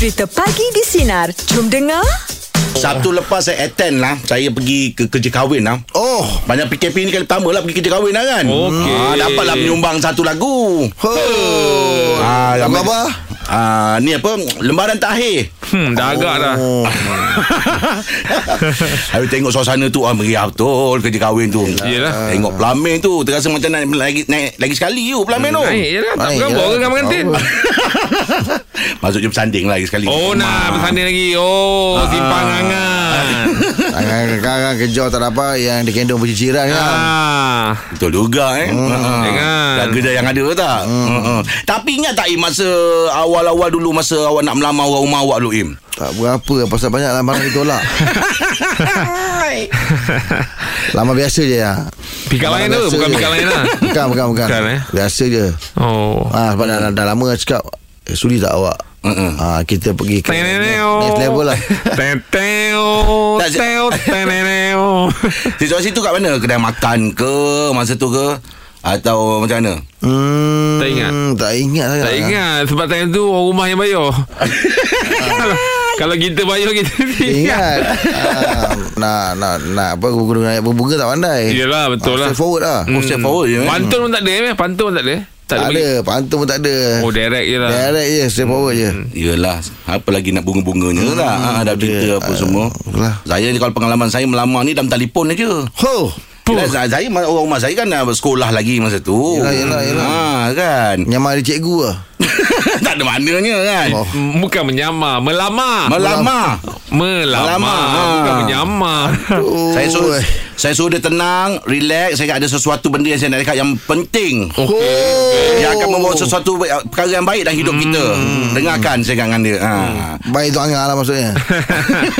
Cerita Pagi di Sinar. Jom dengar. Sabtu lepas saya attend lah Saya pergi ke kerja kahwin lah Oh Banyak PKP ni kali pertama lah Pergi kerja kahwin lah kan Okey. ah, Dapatlah menyumbang satu lagu Ho ah, Lagu ramai- apa? Ah, Ni apa? Lembaran takhir Hmm, dah agak dah. Oh Saya tengok suasana tu ah, Meriah betul Kerja kahwin tu. Yelah. Tengok pelamin tu Terasa macam naik lagi, naik lagi sekali tu Pelamin tu. Naik je lah Tak bergambar ke lah. gambar kantin Masuk je bersanding lagi sekali. Oh nak bersanding lagi. Oh Simpang angan Sekarang kerja tak dapat Yang dikendong berciciran kan. Ah, Betul juga eh. Hmm. Jangan. Jaga dah yang ada tak? Hmm. Tapi ingat tak Im Masa awal-awal dulu Masa awak nak melamar orang rumah awak dulu Im? Tak berapa Pasal banyak lamaran ditolak. Lama biasa je ya. Pikat lain tu? Bukan pikat lain lah? Bukan bukan bukan. Bukan, eh? Biasa je. Oh. Ah, sebab dah, dah, dah lama cakap eh, Sudi tak awak Mm-mm. ah, Kita pergi ke Teneneo. Next level lah. Teteo si- Teo Teneneo. Situasi tu kat mana? Kedai makan ke? Masa tu ke? Atau macam mana? Hmm, Tak ingat? Tak ingat sangat. Tak ingat. Sebab time tu Orang rumah yang bayar. Kalau- Kalau kita bayar Kita Ingat. Ah, Nak Nak Nak apa? Guru naik berbunga tak pandai. Yelah betul Ah, lah. Step forward lah Oh step forward je eh? Pantun pun tak ada eh? Pantun pun tak ada Tak ada Pantun pun tak ada. Oh direct je lah. Direct je Step forward je Yelah Apa lagi nak bunga-bunganya hmm, lah. Ha, Dah cerita apa semua. Itulah. Saya ni kalau pengalaman saya Melamar ni dalam telefon aja Ho! Yelah, saya, saya orang rumah saya kan dah sekolah lagi masa tu. Yelah, yelah, yelah. Ha, kan. Nyamar dia cikgu lah tak ada maknanya kan. Oh. Bukan menyamar Melamar Melamar. Melamar Melamar. Bukan Ah. menyamar oh, Saya suruh eh. saya suruh dia tenang, relax. Saya ada sesuatu benda yang saya nak cakap yang penting. Oh Yang akan membawa sesuatu ba- perkara yang baik dalam hidup kita. Dengarkan saya cakap dengan dia. Ha. Baik tu Angah lah maksudnya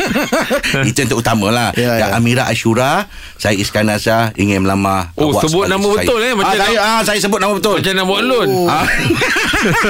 Itu yang terutama lah Ya, ya, ya. Amira Ashura Saya Iskandar Shah Ingin melamar Oh, sebut nama isteri betul, saya. eh? Macam ah, saya, ah, saya sebut nama betul Macam nak buat loan Ah.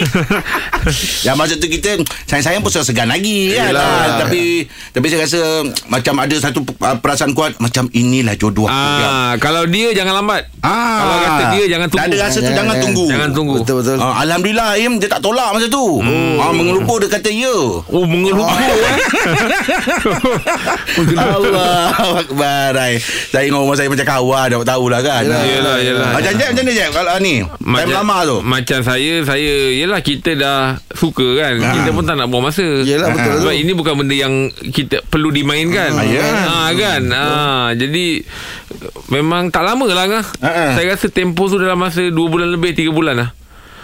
Ya masa tu kita Sayang-sayang pun segan lagi kan Yelah. ah, Tapi Tapi saya rasa Macam ada satu ah, perasaan kuat Macam inilah jodoh aku kan. Ah, Kalau dia jangan lambat Ah. Kalau kata dia jangan tunggu Dah ada rasa tu Jangan, jangan, jangan. tunggu Jangan tunggu Betul betul Ah, Alhamdulillah Im Dia tak tolak masa tu hmm. ah, Mengelupur dia kata ya Oh mengelupa eh Allah Akbar. Saya dengan rumah saya macam kawan Dah tahulah kan Yelah, yelah, yelah. Macam Jeb macam mana Jeb Kalau ni Time lama tu Macam saya Saya Yelah kita dah Suka kan Ah. Kita pun tak nak buang masa Yelah, betul Sebab tu. ini bukan benda yang Kita perlu dimainkan Ah, ya. ah, kan ah, Jadi Memang tak lama lah kan Ah, ah. Saya rasa tempoh tu dalam masa 2 bulan lebih 3 bulan lah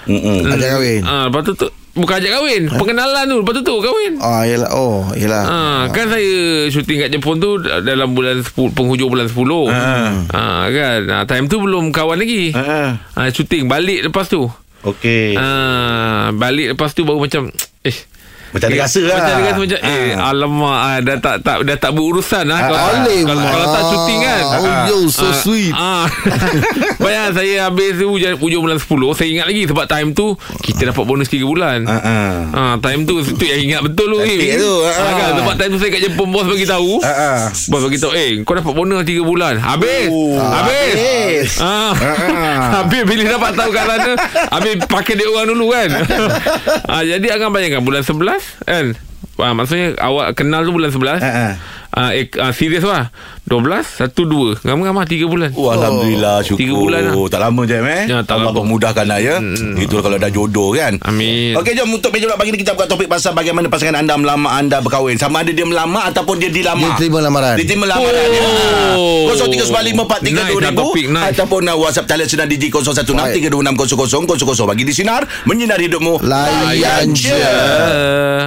Mm-mm. Ajak kahwin ah, Lepas tu, tu Bukan ajak kahwin Pengenalan tu Lepas tu tu kahwin Ah, yelah Oh, yelah Ah, kan saya syuting kat Jepun tu dalam bulan 10 penghujung bulan 10. Ah. Ah kan. Ah, time tu belum kawan lagi. Ah. Ah, syuting balik lepas tu. Okey. Ah, balik lepas tu baru macam eh Macam ada rasa lah Macam ada rasa macam Eh Ah. alamak ah, Dah tak, tak Dah tak berurusan lah kalau, Alim kalau, kalau tak syuting kan Oh yo so Ah, sweet ah. Bayang saya habis tu hujung, bulan 10 Saya ingat lagi Sebab time tu Kita dapat bonus 3 bulan Ah, ah. Ah, time tu tu yang ingat betul tu. Eh. tu, ah. Ah, kan? Sebab time tu saya kat Jepun bos bagi tahu. Ah, ah. Bos bagi tahu, "Eh, kau dapat bonus 3 bulan." Habis. Oh, habis. habis. Ah. ah. habis bila dapat tahu kat sana, habis pakai dia orang dulu kan. ah, jadi akan bayangkan bulan 11 kan. Ah, maksudnya awak kenal tu bulan 11. Ah, ah. Ah, eh, ah, serius lah 12 1 2 Ngam-ngam lah 3 bulan Oh, Alhamdulillah syukur Tiga bulan lah. Tak lama je eh Ya, tak Allah lama. memudahkan lah ya hmm. Itu kalau dah jodoh kan Amin Okey jom untuk meja bulat pagi ni kita buka topik pasal bagaimana pasangan anda melamar anda berkahwin. Sama ada dia melamar ataupun dia dilamar. Dia terima lamaran Dia terima lamaran dia. Oh. 0395432000 Nice topik, nice. ataupun uh, WhatsApp talian sinar DJ 0163260000 kongsi kosong menyinar hidupmu. Layan je.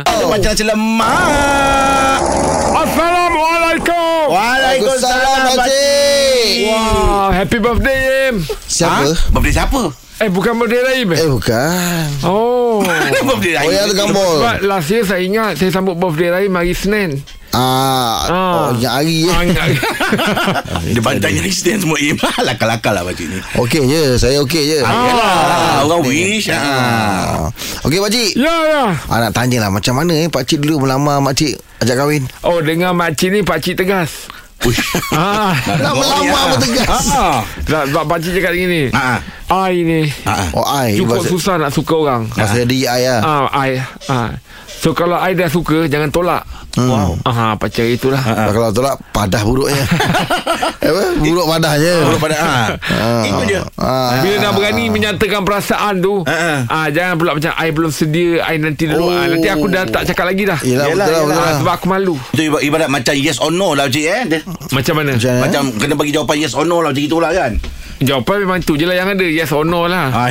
Ada macam selamat. Assalamualaikum. Waalaikumsalam Pakcik Wah, happy birthday Im Siapa? Ha? Birthday siapa? Eh bukan birthday Rahim eh? Eh bukan Oh Birthday Oh yang tu gambar Sebab last year saya ingat Saya sambut birthday Rahim hari Senin Ah, Ah. Oh yang hari Ah, eh ingat. Dia bantai yang Isnin semua Im Lakal-lakal lah pakcik ni Okey je Saya okey je Yalah Orang wish ah. Ah. Okey pakcik Ya ya ah, Nak tanya lah Macam mana eh Pakcik dulu melamar makcik Ajak kahwin Oh dengan makcik ni Pakcik tegas Uish. Ah. Nak melamar pun tegas Ah, sebab pakcik cakap gini. Ah. I ni. Oh ai. Cukup susah nak suka orang. Masa di ai lah. Ah, I ah. So kalau I dah suka Jangan tolak Wow ah, Pacar itulah Ah, Kalau tolak Padah buruknya Apa? Buruk padahnya Buruk pada ha. Itu je. Ah. Bila dah berani menyatakan perasaan tu Ah, ah, Jangan pula macam I belum sedia I nanti dulu Oh. Nanti aku dah tak cakap lagi dah Yelah, Yelah, betul lah, betul yelah. ah, lah. Sebab aku malu Itu ibarat, macam yes or no lah cik eh. Macam mana Macam mana? macam kena bagi jawapan yes or no lah macam itulah kan. Jawapan memang tu je lah yang ada Yes or no lah Ha.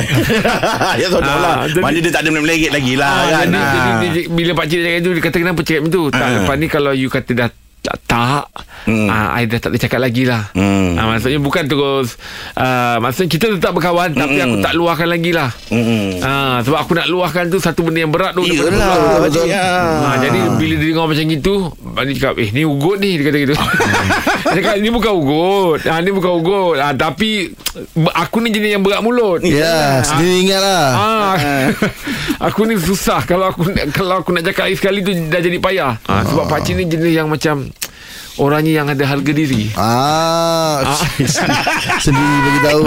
yes or no Ah, lah. jadi- Mana dia tak ada melengit lagi lah Ah, kan. jadi, Ah. jadi, jadi, bila pak cik cakap itu Dia kata kenapa cakap macam tu Tak Ah. lepas ni kalau you kata dah tak, tak Hmm. ah, I dah tak boleh cakap lagi lah Hmm. ah, Maksudnya bukan terus ah, Maksudnya kita tetap berkawan Tapi Hmm. aku tak luahkan lagi lah Mm-mm. ah, Sebab aku nak luahkan tu Satu benda yang berat tu Iyalah betul. Ya. Ha, jadi bila dia dengar macam gitu Dia cakap Eh ni ugut ni Dia kata gitu Dia cakap ni bukan ugut ha, Ni bukan ugut ha, Tapi Aku ni jenis yang berat mulut Ya Sendiri ingat lah Ah, aku ni susah kalau aku kalau aku nak cakap sekali tu dah jadi payah. Ah, sebab pak cik ni jenis yang macam orangnya yang ada harga diri. Ah, Sendiri bagi tahu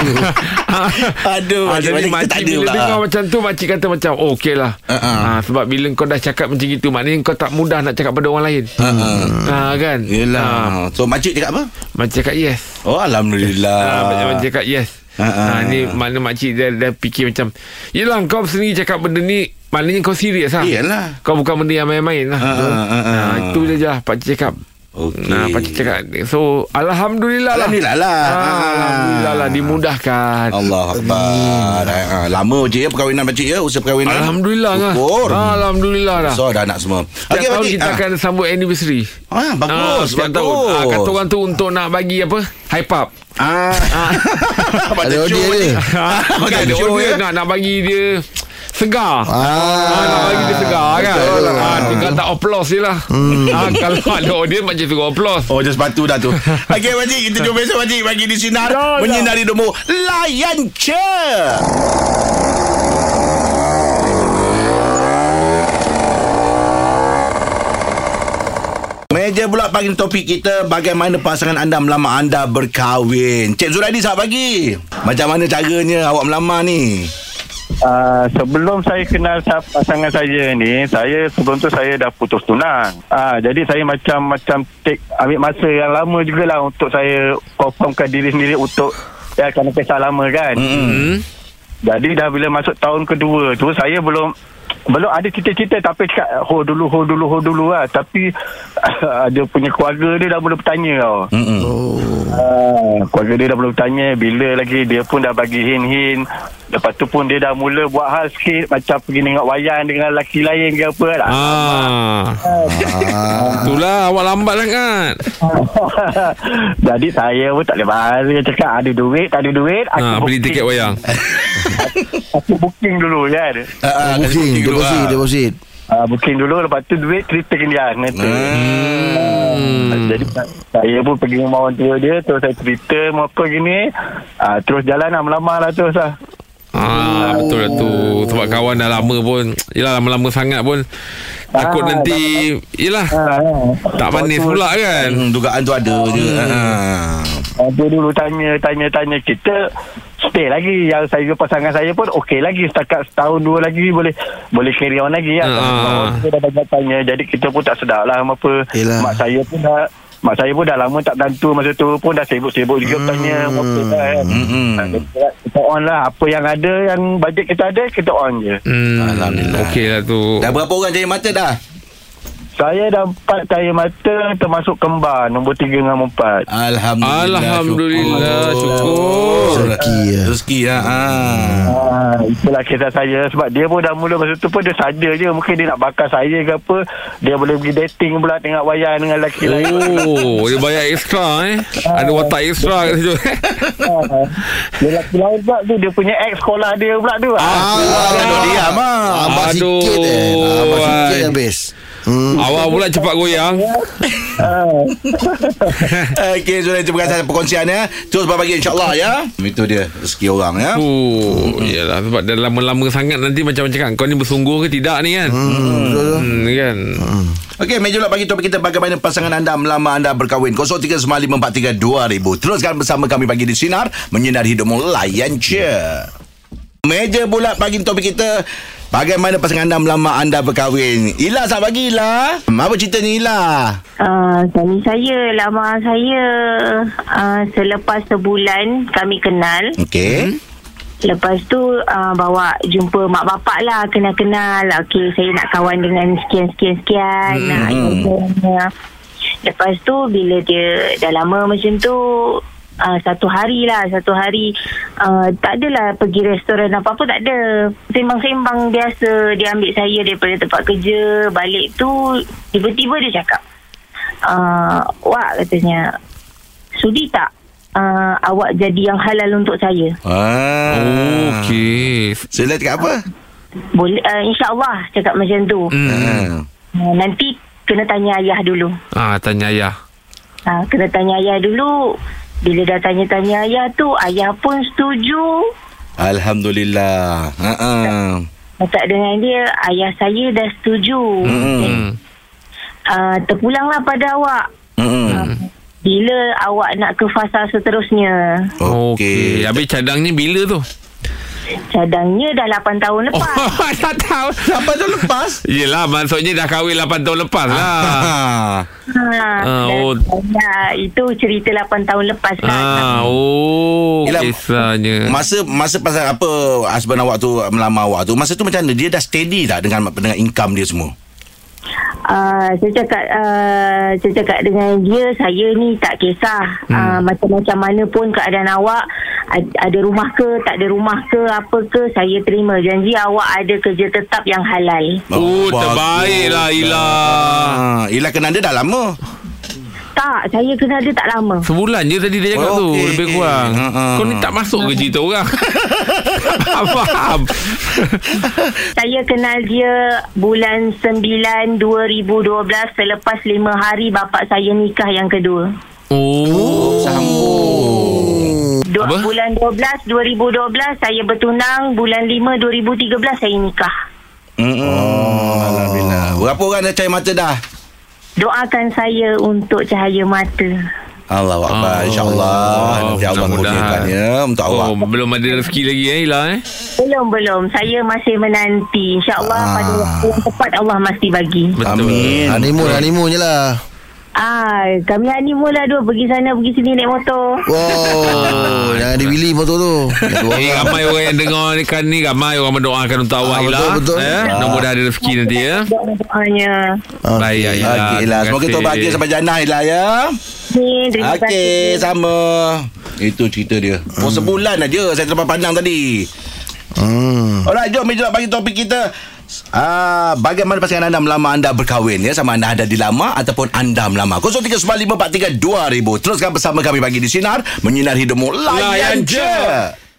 Aduh, Ah, jadi makcik bila pula. dengar macam tu Makcik kata macam Oh okey lah Ah, ah. ah, Sebab bila kau dah cakap macam itu Maknanya kau tak mudah nak cakap pada orang lain Ha, ha. ah, Kan Yelah. ah, So makcik cakap apa? Makcik cakap yes Oh alhamdulillah. ah, Makcik makcik cakap yes Ah, ah. ah, Ni mana makcik dia, dia fikir macam Yelah kau sendiri cakap benda ni Maknanya kau serius lah Iyalah. Kau bukan benda yang main-main lah Ah, ah, ah, ah. Ah, Itu je lah Pakcik cakap Okey. Nah, pakcik cakap So Alhamdulillah lah Alhamdulillah lah. ah, Alhamdulillah lah Dimudahkan Allah Akbar. Ha, lama je ya perkahwinan pakcik ya, usia perkahwinan. Alhamdulillah lah Syukur. Alhamdulillah lah So dah anak semua. Setiap Okey tahun pakcik. kita Ah. akan sambut anniversary Ah, bagus, setiap bagus. tahun ah, Kata orang tu untuk nak bagi apa Hype up Ah. Pada Ada show dia. Pada ada show ya. nak, nak bagi dia Segar Ah, Ah, nak bagi dia segar kan betul lah. ah, Tinggal tak applause je lah ah, Kalau ada audience Macam suruh applause Oh, just sepatu dah tu. Okey, pakcik. Kita jumpa besok, pakcik. Bagi di Sinar. Ya, ya. Menyinari hidupmu. Layan je. Meja pula pagi topik kita Bagaimana pasangan anda melamar anda berkahwin Cik Zuraidi selamat pagi Macam mana caranya awak melamar ni Uh, sebelum saya kenal sa- pasangan saya ni, saya sebelum tu saya dah putus tunang. Uh, jadi saya macam macam take ambil masa yang lama jugalah untuk saya confirmkan diri sendiri untuk ya kerana kisah lama kan. hmm. Jadi dah bila masuk tahun kedua tu saya belum belum ada cita-cita tapi cakap hold dulu hold dulu hold dulu lah tapi dia punya keluarga dia dah mula bertanya tau. Mm-mm. Ah, keluarga dia dah belum tanya bila lagi dia pun dah bagi hin-hin. Lepas tu pun dia dah mula buat hal sikit macam pergi tengok wayang dengan lelaki lain ke apa lah. Ah. Itulah awak lambat sangat. Jadi saya pun tak boleh bahasa cakap ada duit tak ada duit. Aku ah, Beli booking, tiket wayang. Aku booking dulu kan? Ah, ah, kasi Booking dulu, Deposit ah. Deposit. Uh, booking dulu lepas tu duit cerita ke dia nanti. Hmm. Jadi saya pun pergi rumah orang tua dia Terus saya cerita mau apa gini. Uh, Terus jalan lah melamar lah terus lah. Ah, betul lah tu. Sebab kawan dah lama pun Yelah lama-lama sangat pun. Takut Ah, nanti Yelah Tak manis pula kan? Hmm, dugaan tu ada je. Ah. Dia dulu tanya, tanya, tanya kita stay lagi. Yang saya pasangan saya pun okey lagi. Setakat setahun dua lagi boleh boleh carry on lagi. Ya. Ah. Kita dah banyak tanya. Jadi kita pun tak sedar lah apa. Yelah. Mak saya pun dah Mak saya pun dah lama tak bantu masa tu pun dah sibuk-sibuk juga Hmm. tanya apa kan. Mm-mm. Ah, Kita, kita on lah Apa yang ada Yang bajet kita ada Kita on je hmm. Alhamdulillah. Okey lah tu Dah berapa orang cahaya mata dah? Saya dah empat cahaya mata Termasuk kembar Nombor tiga dengan nombor empat Alhamdulillah. Alhamdulillah Syukur Rezeki ya Rezeki ya. Ah. Ah, itulah kisah saya sebab dia pun dah mula masa tu pun dia saja je mungkin dia nak bakar saya ke apa dia boleh pergi dating pula tengok wayang dengan lelaki lain Oh Dia bayar extra eh Ada watak extra kat situ Ah, dia lelaki lain pula tu dia punya ex sekolah dia pula tu ah. Kan duk diam ah. Abang Aduh. sikit eh Abang sikit Ai. habis Hmm. Awak pula cepat goyang. Okey, Zulai terima kasih atas perkongsiannya. Terus berbagi insya-Allah ya. Itu dia rezeki orang ya. Oh Yelah Sebab dah lama-lama sangat Nanti macam cakap Kau ni bersungguh ke tidak ni kan Hmm, betul tu. Hmm, kan Okey, meja pula bagi topik kita bagaimana pasangan anda melamar anda berkahwin. 0395432000. Teruskan bersama kami pagi di sinar menyinari hidupmu layan je. Meja bulat pagi ni topik kita Bagaimana pasangan anda melamar anda berkahwin Ila selamat pagi Ila Apa ceritanya Ila Uh, suami saya lama saya uh, selepas sebulan kami kenal. Okey Lepas tu uh, bawa jumpa mak bapak lah kenal-kenal. Okey saya nak kawan dengan sekian-sekian-sekian. Hmm. Uh, Lepas tu bila dia dah lama macam tu Uh, satu hari lah Satu hari uh, Tak adalah pergi restoran Apa-apa tak ada Sembang-sembang biasa Dia ambil saya Daripada tempat kerja Balik tu Tiba-tiba dia cakap uh, Wak katanya Sudi tak uh, Awak jadi yang halal untuk saya ah. Okey. Sila cakap apa? Boleh uh, InsyaAllah Cakap macam tu Hmm. Uh, Nanti Kena tanya ayah dulu Ah, tanya ayah. uh, Kena tanya ayah dulu Bila dah tanya-tanya ayah tu Ayah pun setuju Alhamdulillah Ha-ha. Cakap dengan dia Ayah saya dah setuju Hmm. Hmm. uh, Terpulanglah pada awak Hmm. Bila awak nak ke fasa seterusnya Okey Habis cadangnya bila tu? Cadangnya dah 8 tahun Oh, lepas tak tahu. Sampai tu lepas Yelah, maksudnya dah kahwin 8 tahun lepas lah. ha. Ha, Ah, oh. ya, itu cerita 8 tahun lepas kan. Ah, oh, Yelah, kisahnya. Masa masa pasal apa husband awak tu melamar awak tu masa tu macam mana dia dah steady tak dengan dengan income dia semua Uh, saya cakap uh, saya cakap dengan dia saya ni tak kisah hmm. uh, macam-macam mana pun keadaan awak ad- ada rumah ke tak ada rumah ke apa ke saya terima janji awak ada kerja tetap yang halal Oh, bagus. terbaiklah, Ila. ha. Ila kenal dia dah lama tak saya kenal dia tak lama Sebulan je tadi dia cakap Oh, tu okey, Lebih kurang Ha, ha. Kau ni tak masuk ke cerita orang faham saya kenal dia bulan 9 2012 selepas 5 hari bapa saya nikah yang kedua. Oh. Sambung. Dua, Apa? bulan 12 2012 saya bertunang bulan 5 2013 saya nikah. Oh. Alhamdulillah. Berapa orang dah cahaya mata dah? Doakan saya untuk cahaya mata. Allah Akbar. Oh, InsyaAllah Nanti Allah kurniakan ya Untuk awak. Oh, belum ada rezeki lagi eh Ila eh? Belum, belum. Saya masih menanti. InsyaAllah Ah. pada waktu yang tepat Allah mesti bagi. Betul. Amin. Honeymoon Honeymoon je lah Ah, kami honeymoon lah dua. Pergi sana, pergi sini naik motor. Wow Jangan dibili motor tu dua Eh, orang. ramai orang yang dengar ni kan ni Ramai orang mendoakan untuk awak Ah, Ila betul, betul. eh? Ah. Mudah-mudahan ada rezeki nanti ya Doanya. Ah, Baik ya Okey Ila Terima Semoga kita kasih. bahagia sampai jannah Ila ya Ni, terima Okey kasih. sama Itu cerita dia Oh sebulan aja Saya terlepas pandang tadi Hmm Alright jom Meja bagi topik kita Ah, bagaimana pasangan anda melamar anda berkahwin ya sama anda ada dilamar ataupun anda melamar 0395432000 teruskan bersama kami pagi di sinar menyinar hidupmu layan Layan je.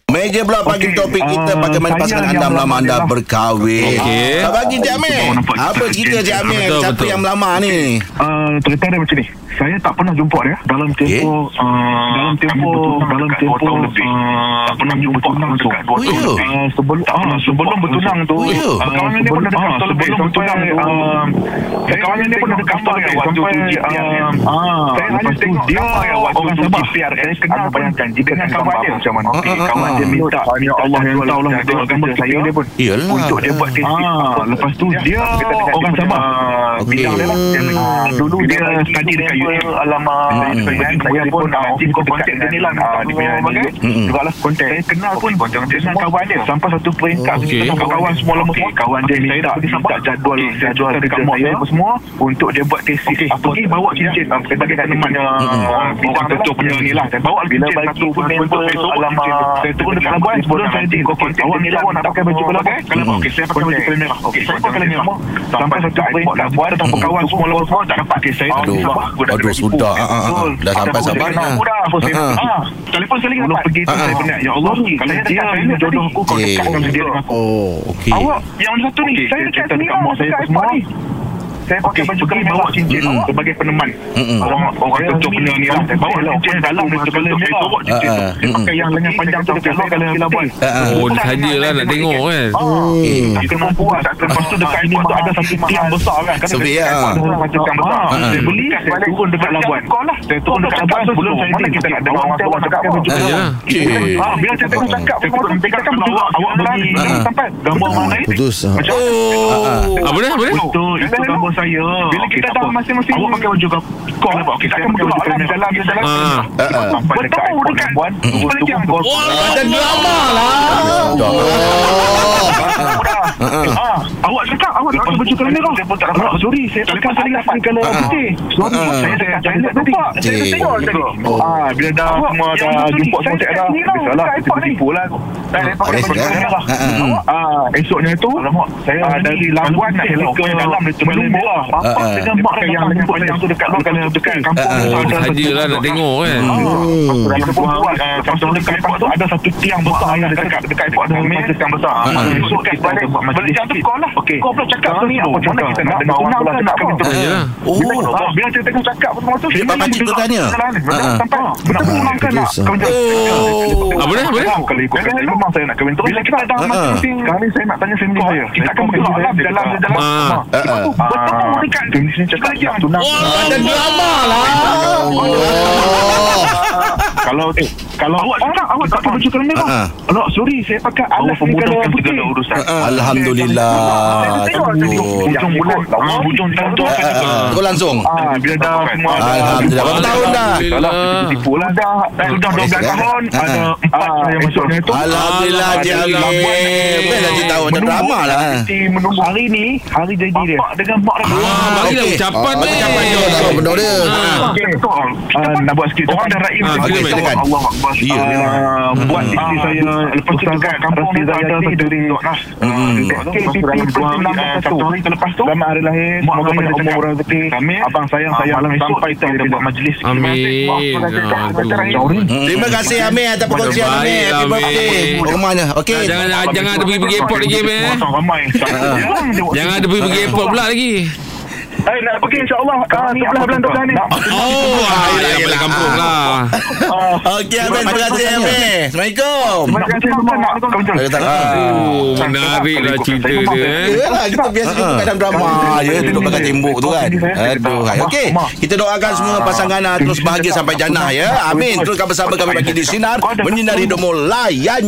Meja pula pagi Okey, topik kita ah, bagaimana pasangan anda melamar melamar anda lah. berkahwin. Okey. Ah, bagi Cik Amir. Kita Apa cerita Cik Amir? Betul, Siapa betul. yang melamar ni? Uh, cerita dia macam ni saya tak pernah jumpa dia. Dalam tempoh Eh? uh, dalam tempoh dalam tempoh uh, tak pernah jumpa tunang tu Oh, ya? uh, sebelum uh, sebelum bertunang tu. Oh, ya? uh, kawan dia pun ada kata lebih sampai uh, kawan dia kata lebih sampai uh, saya hanya tengok dia orang Sabah. Saya kenal bayangkan jika dengan kawan dia. macam mana? Ah, ah, kawan ah. dia minta ya Allah yang tahu lah tengok gambar saya dia pun. Untuk dia buat ah, lepas tu dia orang Sabah Okey. bidang dia lah Dia- ah, dulu dia study dekat Alamat Hmm. saya pun office tu kontak dia ni lah dia punya ni juga lah kontak saya kenal pun dengan kawan dia. Sampai satu peringkat. Okey. kita kawan semua lama kawan dia minta minta jadual jadual mak saya apa semua untuk dia buat testing pergi bawa cincin sebagai tanamannya bidang tu punya ni lah. Bawa bila bagi pun member alamat saya turun dekat labuan sebelum saya di kontak awak ni lah. nak pakai baju kalau okey saya pakai baju kala merah okey saya pakai kala merah sampai satu peringkat. Labuan tanpa kawan semua lawan semua tak dapat kes saya Aduh. Aduh, sudah. Ah, ah, ah. Dah sampai Sabah dah. Ah, ah. Telefon sekali Sebelum pergi tu Ah, ah. saya penat Ya Allah Kalau dia ini jodoh aku Kau Okey. dekatkan dia dengan aku Oh Okey. Awak yang satu ni Saya dekat sini lah Dekat airport ni Saya pakai baju kami bawa cincin sebagai peneman. Orang orang tutup benda ni lah. Saya bawa cincin dalam colour merah. Saya bawa cincin tu. Ah, ah. Saya pakai yang lengan panjang tu dekat colour labuan. Ah, ah. Oh sajalah nak tengok kan Tak kena buat Lepas tu dekat airport tu ada satu tiang besar kan Kan Sepi, airport tu Macam tiang besar. Saya beli Saya turun dekat Labuan Saya turun dekat Labuan Sebelum saya deal Kita nak dengar orang tua cakap apa Ah, ya. Okay. Ah, Bila saya tengok cakap Saya turun Saya kata betul Awak beli. Sampai Gambar orang lain Putus. Macam. Apa dia apa dia Betul Itu gambar saya Bila kita dah masing-masing Awak pakai baju kau Okey saya pakai baju kau Dalam dalam Ah. Sampai dekat airport Labuan Turun tu Ada drama lah. Ah, awak cakap awak tak pakai baju kena merah. Ah, sorry, saya cakap saya nak pakai kena putih. Sorry, Ah. saya saya saya tak lupa. Saya tengok tadi. Ah, bila dah semua dah jumpa semua tak dah. Biasalah, kita tipu lah. Saya pakai baju merah. Ah, ah. Ah, esoknya tu saya dari Labuan nak ke dalam dia cuma merah. Apa Ah, ah. dengan mak lengan panjang tu dekat luar kena dekat kampung. Ah, ah. Oh sajalah nak tengok kan Hmm. Kita pun buat uh, Pasal dekat airport tu Ada satu tiang besar yang dekat Dekat airport ada Macam tiang besar Ah. Esok kita balik Balik tu kau lah. Kau pula cakap tu ni Apa mana kita nak Nak tunang ke nak apa Yalah. Oh. Bila saya tengok cakap Semua tu Dia pakcik tu tanya? Sampai Betul tunang ke nak Kau macam Oh. Apa dia apa dia Kalau ikut memang saya nak kahwin terus. Bila kita dah Ah, ah. masing-masing Kali saya nak tanya family saya Kita akan bergerak lah dalam di dalam Ah. Ah, dekat cakap tunang Ada drama lah. Kalau eh, kalau awak cakap awak tak pakai baju kena merah. Ah, ah. Kalau sorry saya pakai alas ni kalau putih. urusan. Alhamdulillah. Tunggu. Hujung bulan, hujung tahun tu akan. Tunggu langsung. Bila dah semua dah Alhamdulillah. Berapa tahun dah? Salah tipu lah dah. Sudah 12 Okey, tahun ah, ada empat saya masuknya tu. Alhamdulillah Amir. Best lah cik tahu macam drama lah. Mesti menunggu hari ni hari jadi dia. Bapak dengan mak dah. Ah, bagilah okey. ucapan Ah, ni. bagi ucapan dia. Benda dia. Ah. Okey. Ah, nak buat sikit. Orang dah raih. Ah, okey, silakan. Allah Akbar. Ya. Ah, Buat isteri saya lepas tu dekat kampung tu ada satu dari Hmm. KPP satu hari lepas tu Selamat hari lahir Semoga banyak umur rezeki Abang sayang sayang Sampai kita buat majlis Amin. Hmm. Terima kasih Amir atas perkongsian Amir. Happy birthday. Rumahnya. Okey. Ah, Jangan jangan ada pergi-pergi airport lagi Amir Jangan ada pergi-pergi airport pula lagi. Eh nak pergi insyaAllah ah, Sebelah bulan 12 ni. Oh, ah, ya balik kampung lah. Okey Amir. Terima kasih Amir. Assalamualaikum. Terima kasih. Oh, menarik lah cerita dia eh. Yalah kita biasa jumpa kat dalam drama je Duduk belakang tembok tu kan. Aduh. Okey Kita doakan semua pasangan ah, Terus bahagia sampai jannah ya. Amin. Teruskan bersama kami Bagi di Sinar Menyinari hidupmu. Layan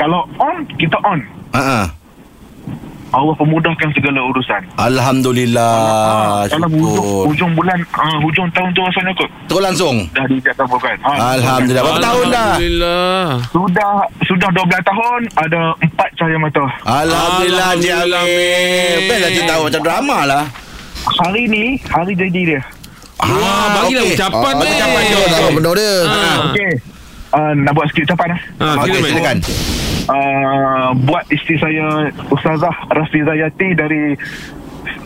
Kalau on Kita on. Ha-ha. Allah pemudahkan segala urusan Alhamdulillah Dalam hujung, hujung bulan uh, Hujung tahun tu rasanya kot Terus langsung Dah dijatuhkan bukan ha, Alhamdulillah Berapa tahun dah Alhamdulillah. Sudah Sudah 12 tahun Ada empat cahaya mata Alhamdulillah Cik Alhamdulillah, Amir. Best lah tahu macam drama lah Hari ni Hari jadi dia Wah, bagilah okey. ucapan Ah, ni. ucapan dia. Dah benda dia. Ah. Okey uh, Nak buat sikit ucapan eh? Ah, Okey silakan. silakan uh, Buat isteri saya Ustazah Rafizayati Dari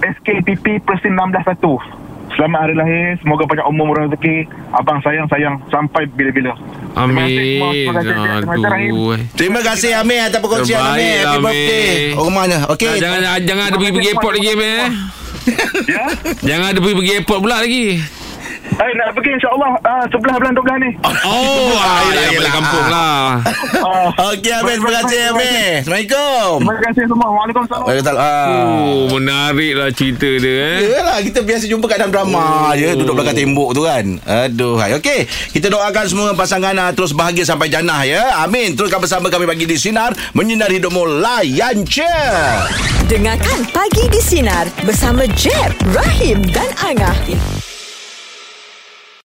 SKPP Persin 161 Selamat hari lahir Semoga banyak umur rezeki Abang sayang-sayang Sampai bila-bila Terima kasih. Amin. Terima kasih. Terima kasih. Aduh. Terima kasih Amir atas perkongsian Amir Happy Amir. birthday Oh rumahnya Okey Ah, Jangan jangan ada pergi-pergi airport lagi Amir eh. Ya Jangan ada pergi-pergi airport pula lagi. Eh nak pergi insyaAllah uh, Sebelah bulan 12 ni. Oh, ah, ya balik kampung lah. uh, Okey Amir Terima kasih Amir Assalamualaikum. Terima kasih semua. Waalaikumsalam. Waalaikumsalam. Ah. Oh, menarik lah cerita dia eh. Yalah kita biasa jumpa kat dalam drama je Duduk belakang tembok tu kan. Aduh hai. Okey Kita doakan semua pasangan ah, Terus bahagia sampai jannah ya. Amin. Teruskan bersama kami Pagi di Sinar Menyinari hidupmu Layan je. Dengarkan Pagi di Sinar bersama Jeb, Rahim dan Angah.